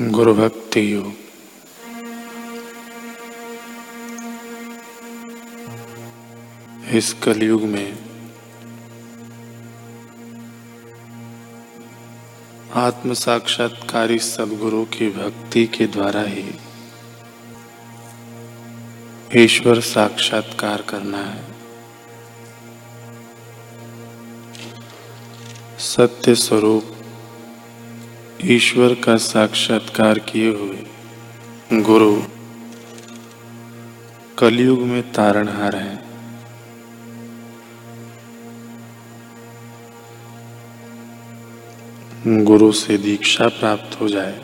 गुरु भक्ति योग। इस कलयुग में आत्म साक्षात्कारी सदगुरु की भक्ति के द्वारा ही ईश्वर साक्षात्कार करना है। सत्य स्वरूप ईश्वर का साक्षात्कार किए हुए। गुरु, कलयुग में तारणहार है। गुरु से दीक्षा प्राप्त हो जाए।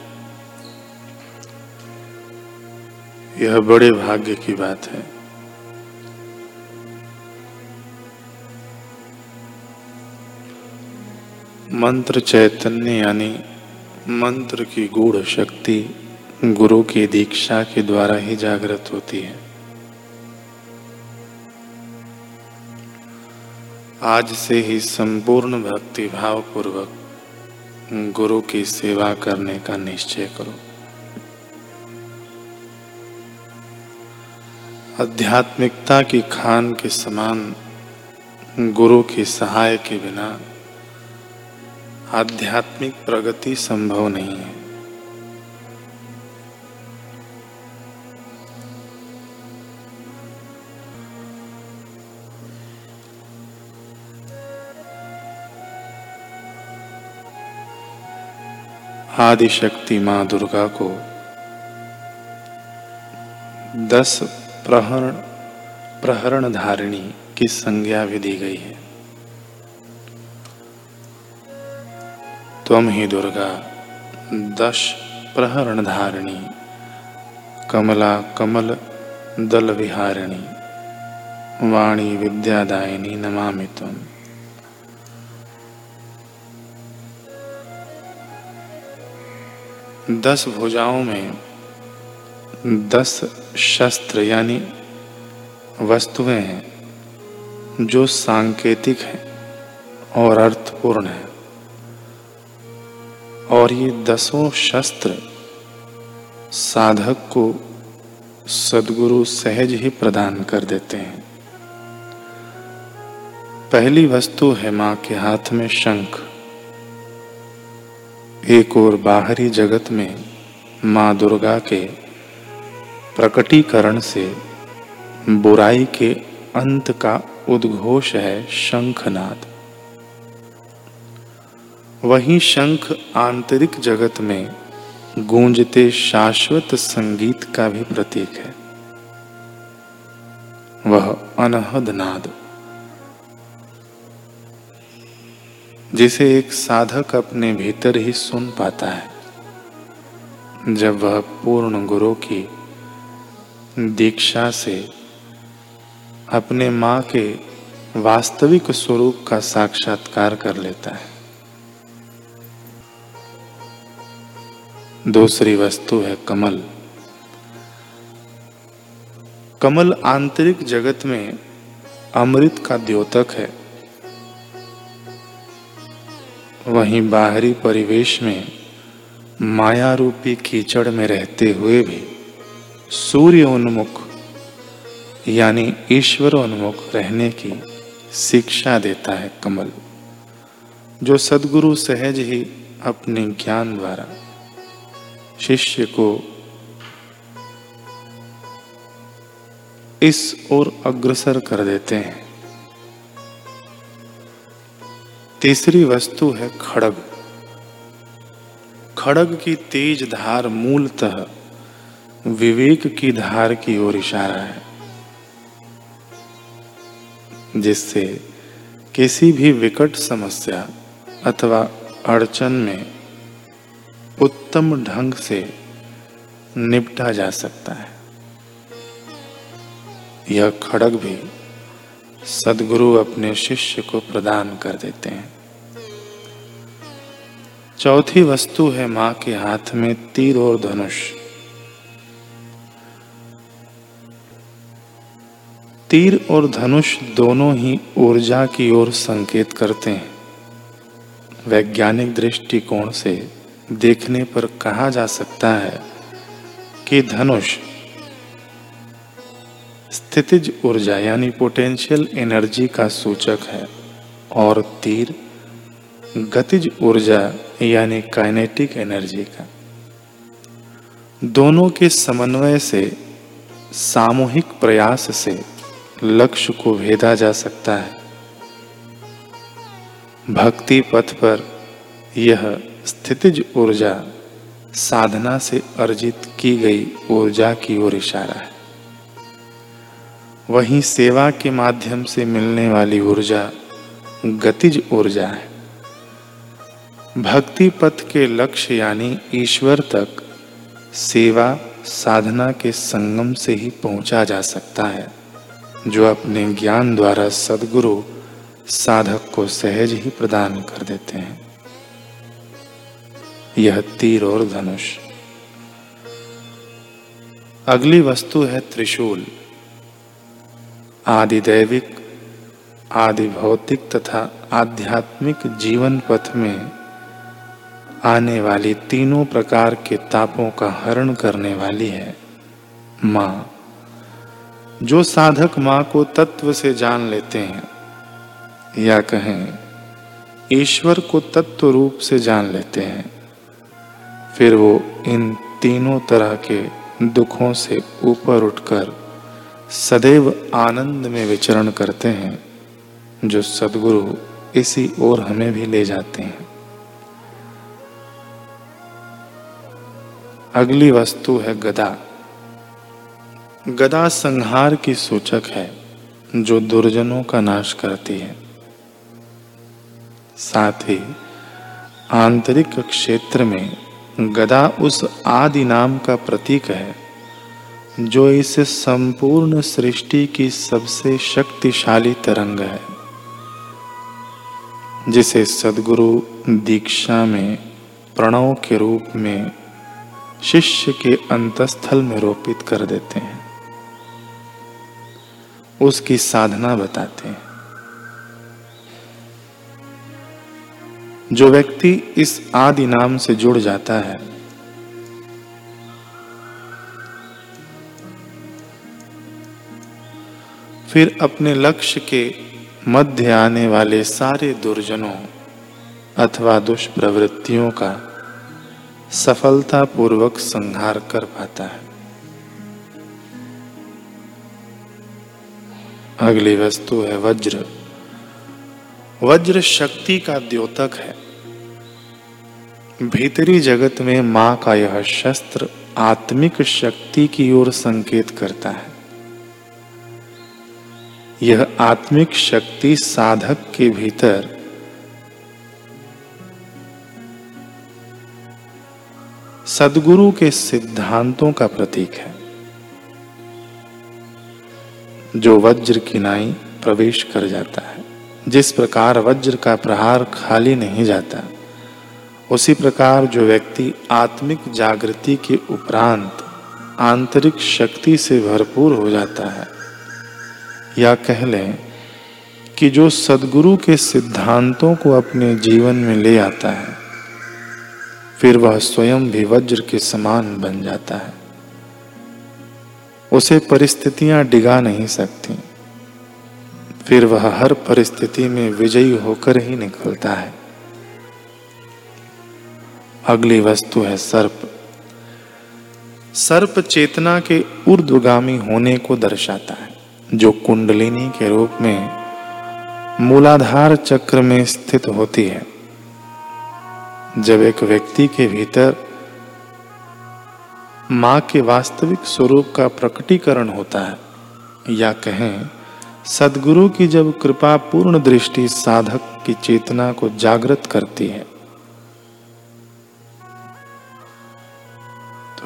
यह बड़े भाग्य की बात है। मंत्र चैतन्य यानी मंत्र की गूढ़ शक्ति गुरु की दीक्षा के द्वारा ही जागृत होती है। आज से ही संपूर्ण भक्ति भाव पूर्वक गुरु की सेवा करने का निश्चय करो। आध्यात्मिकता की खान के समान गुरु की सहाय के बिना आध्यात्मिक प्रगति संभव नहीं है। आदि शक्ति माँ दुर्गा को दस प्रहरण प्रहरण धारिणी की संज्ञा भी दी गई है। तम ही दुर्गा, दश प्रहरण धारिणी, कमला कमल दल विहारिणी, वाणी विद्यादायिनी नमामि तुम दस भुजाओं में दस शस्त्र यानी वस्तुएँ हैं, जो सांकेतिक हैं और अर्थपूर्ण हैं। और ये दसों शस्त्र साधक को सदगुरु सहज ही प्रदान कर देते हैं। पहली वस्तु है माँ के हाथ में शंख। एक और बाहरी जगत में माँ दुर्गा के प्रकटीकरण से बुराई के अंत का उद्घोष है शंखनाद। वही शंख आंतरिक जगत में गूंजते शाश्वत संगीत का भी प्रतीक है। वह अनहद नाद। जिसे एक साधक अपने भीतर ही सुन पाता है। जब वह पूर्ण गुरु की दीक्षा से अपने माँ के वास्तविक स्वरूप का साक्षात्कार कर लेता है। दूसरी वस्तु है कमल। कमल आंतरिक जगत में अमृत का द्योतक है। वहीं बाहरी परिवेश में माया रूपी कीचड़ में रहते हुए भी सूर्य उन्मुख, यानी ईश्वर उन्मुख रहने की शिक्षा देता है कमल, जो सदगुरु सहज ही अपने ज्ञान द्वारा शिष्य को इस ओर अग्रसर कर देते हैं। तीसरी वस्तु है खड़ग। खड़ग की तेज धार मूलतः विवेक की धार की ओर इशारा है, जिससे किसी भी विकट समस्या अथवा अड़चन में उत्तम ढंग से निपटा जा सकता है। यह खड़ग भी सदगुरु अपने शिष्य को प्रदान कर देते हैं। चौथी वस्तु है माँ के हाथ में तीर और धनुष। तीर और धनुष दोनों ही ऊर्जा की ओर संकेत करते हैं। वैज्ञानिक दृष्टिकोण से देखने पर कहा जा सकता है कि धनुष स्थितिज ऊर्जा यानी पोटेंशियल एनर्जी का सूचक है और तीर गतिज ऊर्जा यानी काइनेटिक एनर्जी का। दोनों के समन्वय से, सामूहिक प्रयास से लक्ष्य को भेदा जा सकता है। भक्ति पथ पर यह स्थितिज ऊर्जा साधना से अर्जित की गई ऊर्जा की ओर इशारा है। वहीं सेवा के माध्यम से मिलने वाली ऊर्जा गतिज ऊर्जा है। भक्ति पथ के लक्ष्य यानी ईश्वर तक सेवा साधना के संगम से ही पहुँचा जा सकता है, जो अपने ज्ञान द्वारा सदगुरु साधक को सहज ही प्रदान कर देते हैं। यह तीर और धनुष। अगली वस्तु है त्रिशूल। आदि दैविक आदि भौतिक तथा आध्यात्मिक जीवन पथ में आने वाली तीनों प्रकार के तापों का हरण करने वाली है माँ। जो साधक माँ को तत्व से जान लेते हैं, या कहें, ईश्वर को तत्व रूप से जान लेते हैं फिर वो इन तीनों तरह के दुखों से ऊपर उठकर सदैव आनंद में विचरण करते हैं, जो सदगुरु इसी ओर हमें भी ले जाते हैं। अगली वस्तु है गदा। गदा संहार की सूचक है, जो दुर्जनों का नाश करती है। साथ ही आंतरिक क्षेत्र में गदा उस आदि नाम का प्रतीक है, जो इस संपूर्ण सृष्टि की सबसे शक्तिशाली तरंग है, जिसे सदगुरु दीक्षा में, प्रणव के रूप में, शिष्य के अंतस्थल में रोपित कर देते हैं। उसकी साधना बताते हैं। जो व्यक्ति इस आदि नाम से जुड़ जाता है। फिर अपने लक्ष्य के मध्य आने वाले सारे दुर्जनों अथवा दुष्प्रवृत्तियों का सफलतापूर्वक संहार कर पाता है। अगली वस्तु है वज्र। वज्र शक्ति का द्योतक है। भीतरी जगत में माँ का यह शस्त्र आत्मिक शक्ति की ओर संकेत करता है। यह आत्मिक शक्ति साधक के भीतर सदगुरु के सिद्धांतों का प्रतीक है। जो वज्र किनाई प्रवेश कर जाता है, जिस प्रकार वज्र का प्रहार खाली नहीं जाता उसी प्रकार जो व्यक्ति आत्मिक जागृति के उपरांत आंतरिक शक्ति से भरपूर हो जाता है, या कह लें कि जो सदगुरु के सिद्धांतों को अपने जीवन में ले आता है, फिर वह स्वयं भी वज्र के समान बन जाता है। उसे परिस्थितियाँ डिगा नहीं सकती, फिर वह हर परिस्थिति में विजयी होकर ही निकलता है। अगली वस्तु है सर्प। सर्प चेतना के ऊर्ध्वगामी होने को दर्शाता है, जो कुंडलिनी के रूप में मूलाधार चक्र में स्थित होती है। जब एक व्यक्ति के भीतर माँ के वास्तविक स्वरूप का प्रकटीकरण होता है, या कहें, सदगुरु की जब कृपा पूर्ण दृष्टि साधक की चेतना को जागृत करती है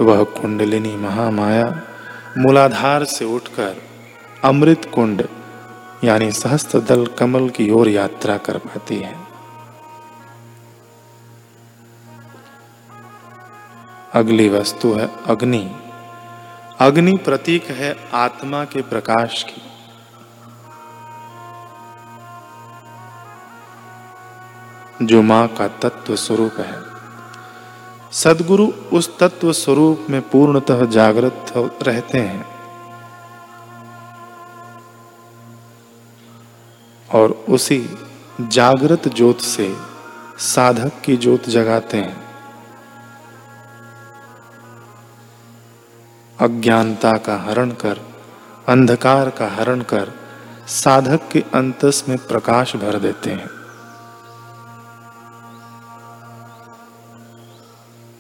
वह कुंडलिनी महामाया मूलाधार से उठकर अमृत कुंड, यानी सहस्त्र दल कमल की ओर यात्रा कर पाती है। अगली वस्तु है अग्नि। अग्नि प्रतीक है आत्मा के प्रकाश की। जो माँ का तत्व स्वरूप है। सदगुरु उस तत्व स्वरूप में पूर्णतः जागृत रहते हैं। और उसी जागृत ज्योत से साधक की ज्योत जगाते हैं। अज्ञानता का हरण कर, अंधकार का हरण कर साधक के अंतस में प्रकाश भर देते हैं।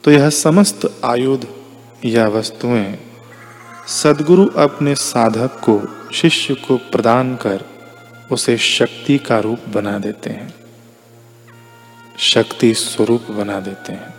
तो यह समस्त आयुध या वस्तुएँ सदगुरु अपने साधक को, शिष्य को प्रदान कर उसे शक्ति का रूप बना देते हैं। शक्ति स्वरूप बना देते हैं।